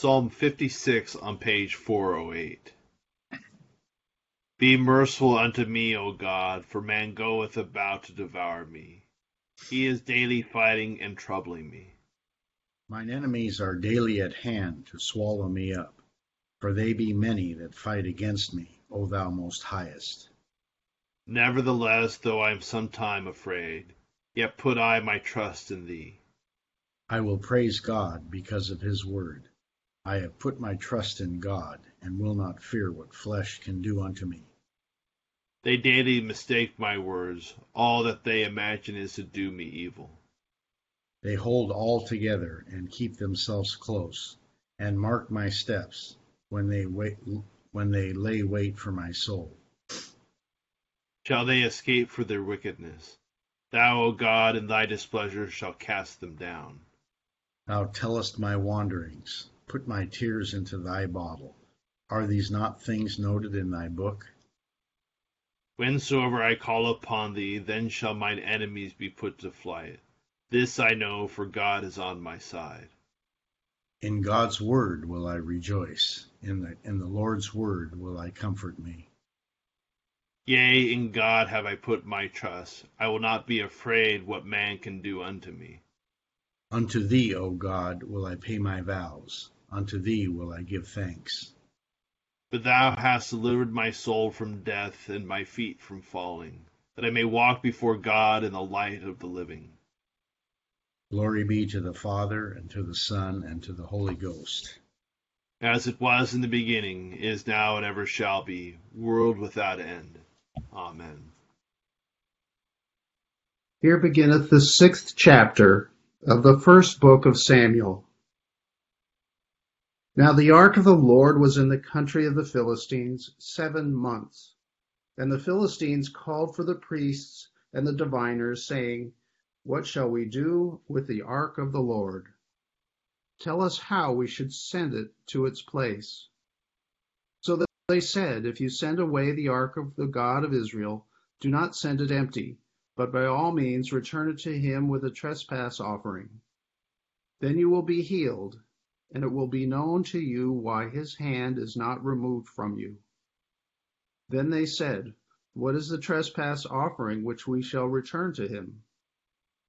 Psalm 56 on page 408. Be merciful unto me, O God, for man goeth about to devour me. He is daily fighting and troubling me. Mine enemies are daily at hand to swallow me up, for they be many that fight against me, O thou most highest. Nevertheless, though I am sometime afraid, yet put I my trust in thee. I will praise God because of his word. I have put my trust in God, and will not fear what flesh can do unto me. They daily mistake my words. All that they imagine is to do me evil. They hold all together and keep themselves close, and mark my steps when they wait, when they lay wait for my soul. Shall they escape for their wickedness? Thou, O God, in thy displeasure shalt cast them down. Thou tellest my wanderings put my tears into thy bottle. Are these not things noted in thy book? Whensoever I call upon thee, then shall mine enemies be put to flight. This I know, for God is on my side. In God's word will I rejoice. In the, in the Lord's word will I comfort me. Yea, in God have I put my trust. I will not be afraid what man can do unto me. Unto thee, O God, will I pay my vows unto thee will I give thanks. But thou hast delivered my soul from death and my feet from falling, that I may walk before God in the light of the living. Glory be to the Father, and to the Son, and to the Holy Ghost. As it was in the beginning, is now, and ever shall be, world without end. Amen. Here beginneth the sixth chapter of the first book of Samuel. Now the ark of the Lord was in the country of the Philistines seven months. And the Philistines called for the priests and the diviners, saying, What shall we do with the ark of the Lord? Tell us how we should send it to its place. So they said, If you send away the ark of the God of Israel, do not send it empty, but by all means return it to him with a trespass offering. Then you will be healed and it will be known to you why his hand is not removed from you. Then they said, What is the trespass offering which we shall return to him?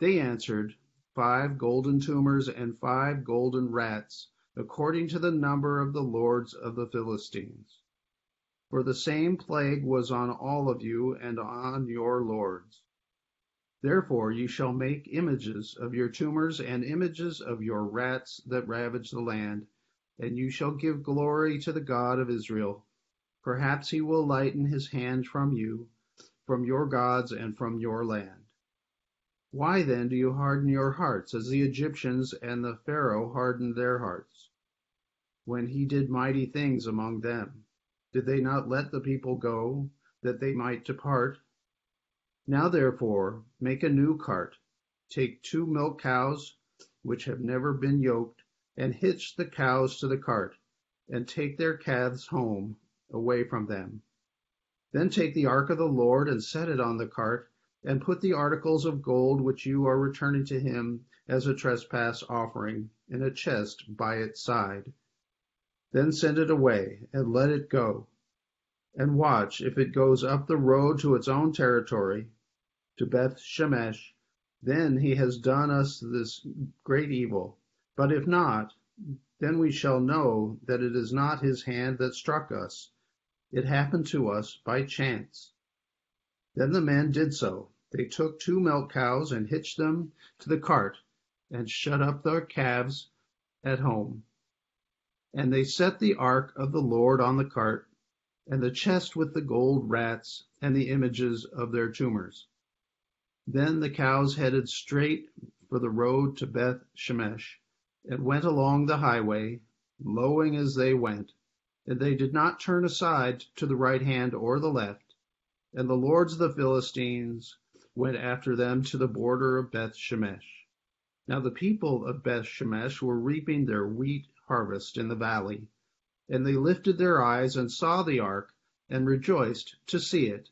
They answered, Five golden tumors and five golden rats, according to the number of the lords of the Philistines. For the same plague was on all of you and on your lords. Therefore you shall make images of your tumors and images of your rats that ravage the land, and you shall give glory to the God of Israel. Perhaps he will lighten his hand from you, from your gods, and from your land. Why then do you harden your hearts, as the Egyptians and the Pharaoh hardened their hearts, when he did mighty things among them? Did they not let the people go, that they might depart? Now therefore make a new cart. Take two milk cows, which have never been yoked, and hitch the cows to the cart, and take their calves home away from them. Then take the ark of the Lord and set it on the cart, and put the articles of gold which you are returning to him as a trespass offering in a chest by its side. Then send it away, and let it go. And watch if it goes up the road to its own territory, to Beth Shemesh, then he has done us this great evil. But if not, then we shall know that it is not his hand that struck us. It happened to us by chance. Then the men did so. They took two milk cows and hitched them to the cart and shut up their calves at home. And they set the ark of the Lord on the cart, and the chest with the gold rats and the images of their tumors. Then the cows headed straight for the road to Beth Shemesh, and went along the highway, lowing as they went, and they did not turn aside to the right hand or the left. And the lords of the Philistines went after them to the border of Beth Shemesh. Now the people of Beth Shemesh were reaping their wheat harvest in the valley, and they lifted their eyes and saw the ark, and rejoiced to see it.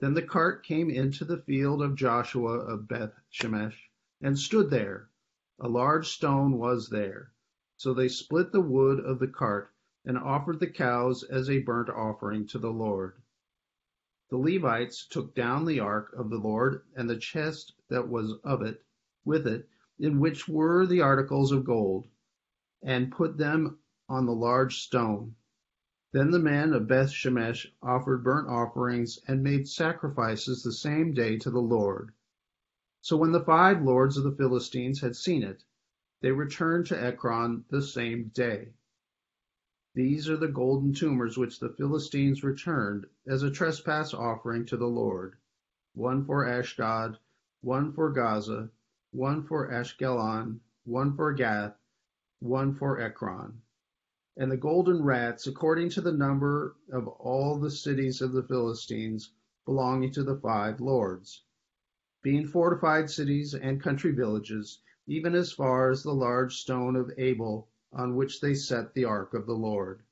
Then the cart came into the field of Joshua of Beth Shemesh, and stood there. A large stone was there. So they split the wood of the cart, and offered the cows as a burnt offering to the Lord. The Levites took down the ark of the Lord, and the chest that was of it, with it, in which were the articles of gold, and put them on the large stone. Then the men of Beth Shemesh offered burnt offerings and made sacrifices the same day to the Lord. So when the five lords of the Philistines had seen it, they returned to Ekron the same day. These are the golden tumors which the Philistines returned as a trespass offering to the Lord, one for Ashdod, one for Gaza, one for Ashkelon, one for Gath, one for Ekron and the golden rats, according to the number of all the cities of the Philistines belonging to the five lords, being fortified cities and country villages, even as far as the large stone of Abel on which they set the ark of the Lord,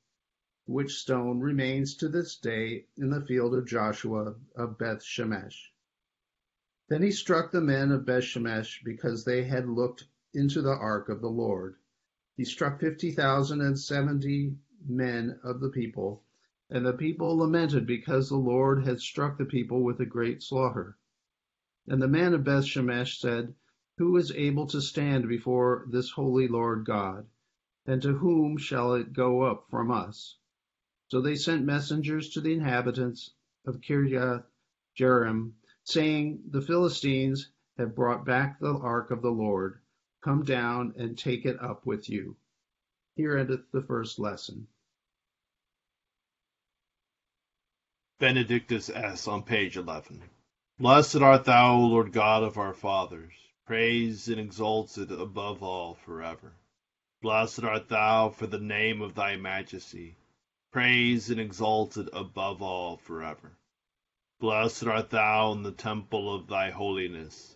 which stone remains to this day in the field of Joshua of Beth Shemesh. Then he struck the men of Beth Shemesh because they had looked into the ark of the Lord. He struck fifty thousand and seventy men of the people, and the people lamented because the Lord had struck the people with a great slaughter. And the man of Beth Shemesh said, Who is able to stand before this holy Lord God? And to whom shall it go up from us? So they sent messengers to the inhabitants of Kiriath Jearim, saying, The Philistines have brought back the ark of the Lord. Come down and take it up with you. Here endeth the first lesson. Benedictus es. on page 11. Blessed art thou, O Lord God of our fathers, praised and exalted above all forever. Blessed art thou for the name of thy majesty, praised and exalted above all forever. Blessed art thou in the temple of thy holiness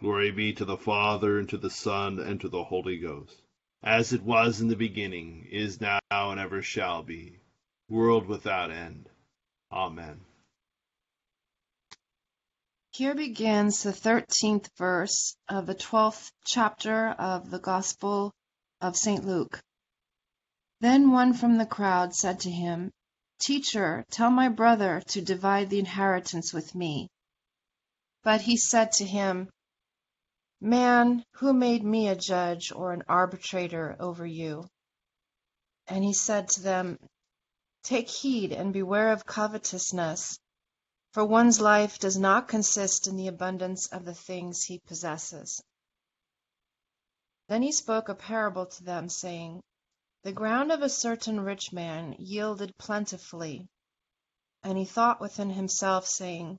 Glory be to the Father, and to the Son, and to the Holy Ghost, as it was in the beginning, is now, and ever shall be, world without end. Amen. Here begins the 13th verse of the 12th chapter of the Gospel of St. Luke. Then one from the crowd said to him, Teacher, tell my brother to divide the inheritance with me. But he said to him, Man, who made me a judge or an arbitrator over you? And he said to them, Take heed and beware of covetousness, for one's life does not consist in the abundance of the things he possesses. Then he spoke a parable to them, saying, The ground of a certain rich man yielded plentifully. And he thought within himself, saying,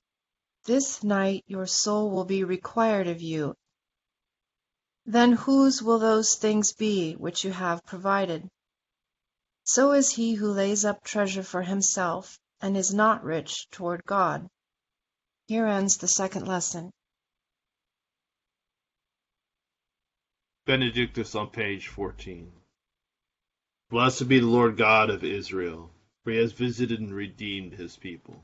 this night your soul will be required of you. Then whose will those things be which you have provided? So is he who lays up treasure for himself and is not rich toward God. Here ends the second lesson. Benedictus on page 14. Blessed be the Lord God of Israel, for he has visited and redeemed his people,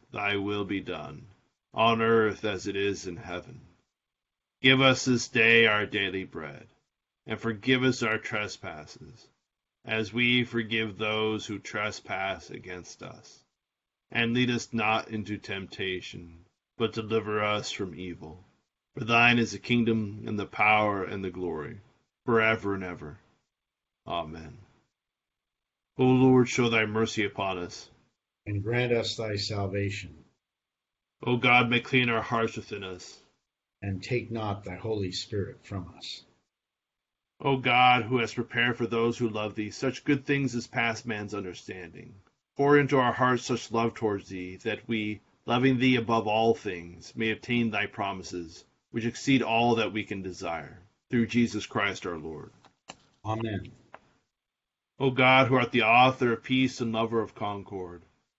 thy will be done, on earth as it is in heaven. Give us this day our daily bread, and forgive us our trespasses, as we forgive those who trespass against us. And lead us not into temptation, but deliver us from evil. For thine is the kingdom, and the power, and the glory, forever and ever. Amen. O Lord, show thy mercy upon us. And grant us thy salvation. O God, may clean our hearts within us. And take not thy Holy Spirit from us. O God, who hast prepared for those who love thee such good things as pass man's understanding, pour into our hearts such love towards thee, that we, loving thee above all things, may obtain thy promises which exceed all that we can desire, through Jesus Christ our Lord. Amen. O God, who art the author of peace and lover of concord,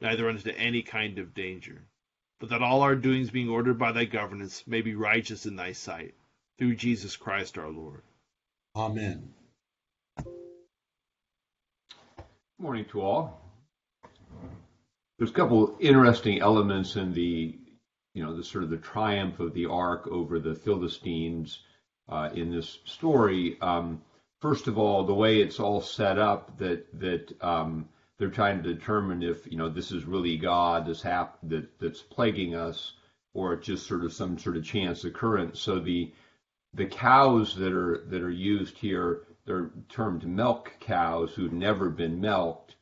neither unto any kind of danger, but that all our doings being ordered by thy governance may be righteous in thy sight, through Jesus Christ our Lord. Amen. Good morning to all. There's a couple of interesting elements in the, you know, the sort of the triumph of the ark over the Philistines uh, in this story. Um, first of all, the way it's all set up that that um, they're trying to determine if you know this is really God that's hap- that that's plaguing us, or it's just sort of some sort of chance occurrence. So the the cows that are that are used here, they're termed milk cows who've never been milked,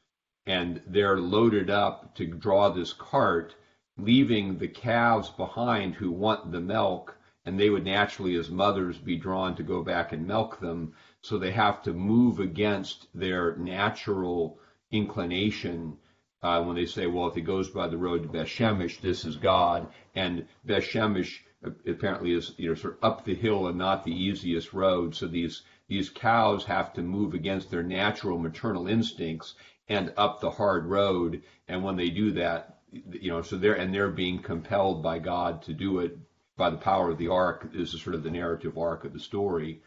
and they're loaded up to draw this cart, leaving the calves behind who want the milk, and they would naturally, as mothers, be drawn to go back and milk them. So they have to move against their natural inclination uh, when they say, well, if he goes by the road to Bethshemesh, this is God, and Bethshemesh apparently is you know sort of up the hill and not the easiest road. So these these cows have to move against their natural maternal instincts and up the hard road. And when they do that, you know, so they're and they're being compelled by God to do it by the power of the ark. This is sort of the narrative arc of the story.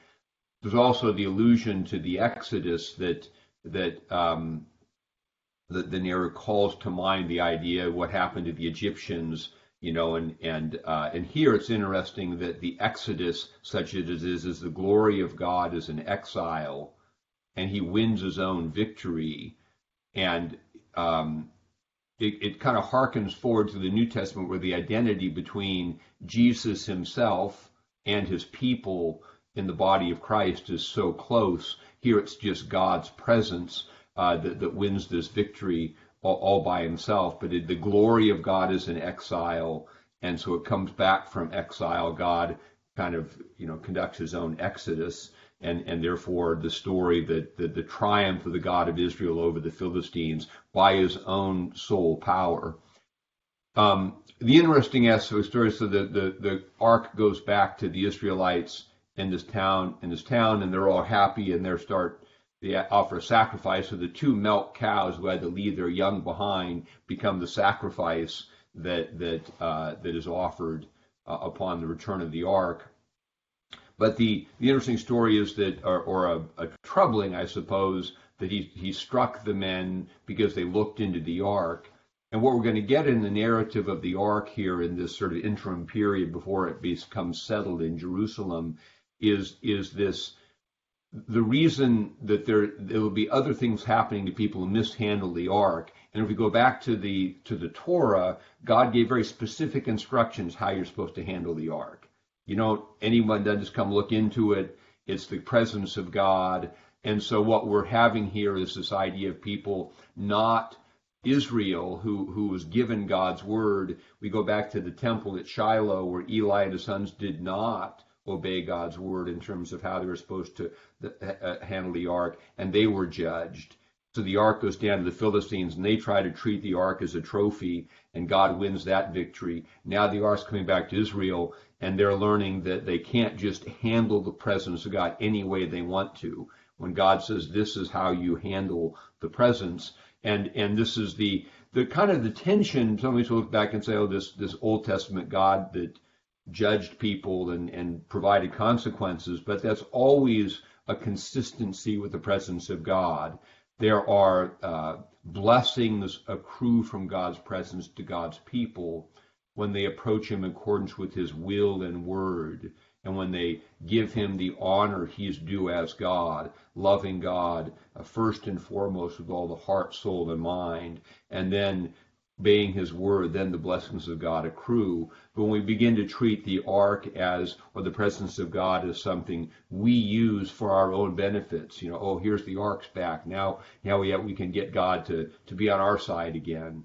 There's also the allusion to the Exodus that that um, the, the narrator calls to mind the idea of what happened to the Egyptians, you know, and and uh, and here it's interesting that the Exodus, such as it is, is the glory of God as an exile, and he wins his own victory, and um, it, it kind of harkens forward to the New Testament where the identity between Jesus himself and his people in the body of Christ is so close. Here it's just God's presence uh, that, that wins this victory all, all by himself. But it, the glory of God is in exile, and so it comes back from exile. God kind of you know conducts his own exodus, and and therefore the story that the, the triumph of the God of Israel over the Philistines by his own sole power. Um, the interesting aspect of the story is so the, the, the ark goes back to the Israelites in this town in this town and they're all happy and they start they offer a sacrifice. So the two milk cows who had to leave their young behind become the sacrifice that that uh, that is offered uh, upon the return of the ark. But the, the interesting story is that, or, or a, a, troubling, I suppose, that he, he struck the men because they looked into the ark. And what we're going to get in the narrative of the ark here in this sort of interim period before it becomes settled in Jerusalem is is this the reason that there there will be other things happening to people who mishandle the ark. And if we go back to the to the Torah, God gave very specific instructions how you're supposed to handle the ark. You know, anyone doesn't just come look into it. It's the presence of God. And so what we're having here is this idea of people not Israel who, who was given God's word. We go back to the temple at Shiloh where Eli and his sons did not obey God's word in terms of how they were supposed to uh, handle the ark, and they were judged. So the ark goes down to the Philistines, and they try to treat the ark as a trophy, and God wins that victory. Now the ark's coming back to Israel, and they're learning that they can't just handle the presence of God any way they want to. When God says this is how you handle the presence, and and this is the the kind of the tension. Somebody will look back and say, oh, this this Old Testament God that judged people and, and provided consequences, but that's always a consistency with the presence of God. There are uh, blessings accrue from God's presence to God's people when they approach Him in accordance with His will and word, and when they give Him the honor He's due as God, loving God uh, first and foremost with all the heart, soul, and mind, and then obeying his word, then the blessings of God accrue. But when we begin to treat the ark as, or the presence of God as something we use for our own benefits, you know, oh, here's the ark's back. Now, now we have, we can get God to, to be on our side again.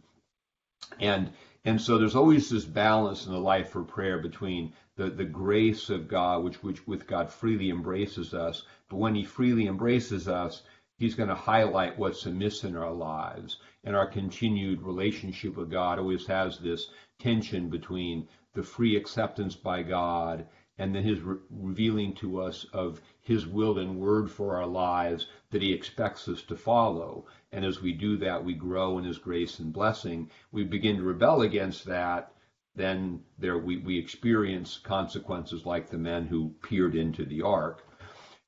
And and so there's always this balance in the life for prayer between the, the grace of God, which, which with God freely embraces us, but when He freely embraces us, He's going to highlight what's amiss in our lives. And our continued relationship with God always has this tension between the free acceptance by God and then his re- revealing to us of his will and word for our lives that he expects us to follow. And as we do that, we grow in his grace and blessing. We begin to rebel against that, then there we, we experience consequences like the men who peered into the ark.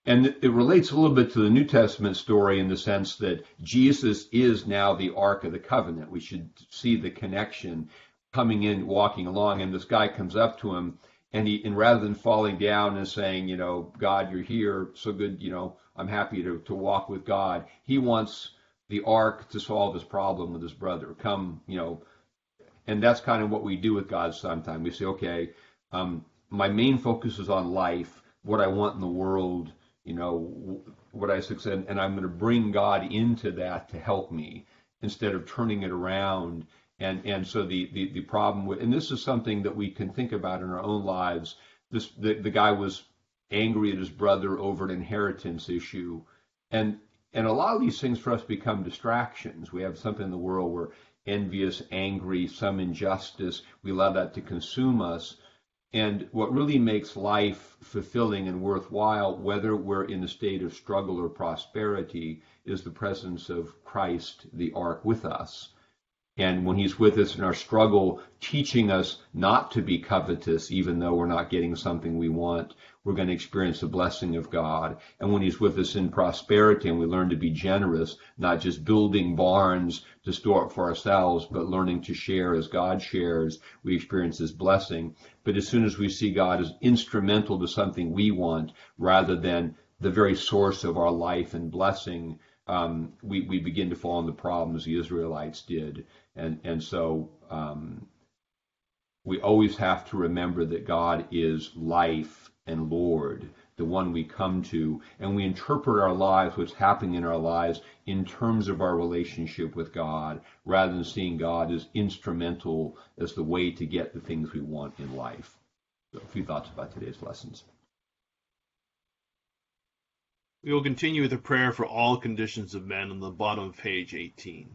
And it relates a little bit to the New Testament story in the sense that Jesus is now the Ark of the Covenant. We should see the connection coming in, walking along, and this guy comes up to him and he and rather than falling down and saying, you know, God, you're here, so good, you know, I'm happy to, to walk with God. He wants the ark to solve his problem with his brother. Come, you know, and that's kind of what we do with God sometimes. We say, okay, um, my main focus is on life, what I want in the world, you know, what I said, and I'm going to bring God into that to help me instead of turning it around and and so the the, the problem with and this is something that we can think about in our own lives. This the, the guy was angry at his brother over an inheritance issue, and and a lot of these things for us become distractions. We have something in the world where envious, angry, some injustice. We allow that to consume us. And what really makes life fulfilling and worthwhile, whether we're in a state of struggle or prosperity, is the presence of Christ, the ark, with us. And when he's with us in our struggle, teaching us not to be covetous, even though we're not getting something we want, we're going to experience the blessing of God. And when he's with us in prosperity and we learn to be generous, not just building barns to store up for ourselves, but learning to share as God shares, we experience his blessing. But as soon as we see God as instrumental to something we want, rather than the very source of our life and blessing, um, we, we begin to fall into problems the Israelites did. And, and so um, we always have to remember that God is life and Lord, the one we come to, and we interpret our lives, what's happening in our lives, in terms of our relationship with God, rather than seeing God as instrumental as the way to get the things we want in life. So a few thoughts about today's lessons. We will continue with a prayer for all conditions of men on the bottom of page 18.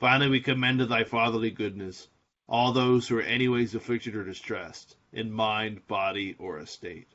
Finally, we commend to thy fatherly goodness all those who are anyways afflicted or distressed, in mind, body, or estate.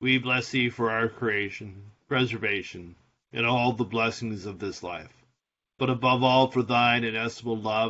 We bless thee for our creation, preservation, and all the blessings of this life, but above all for thine inestimable love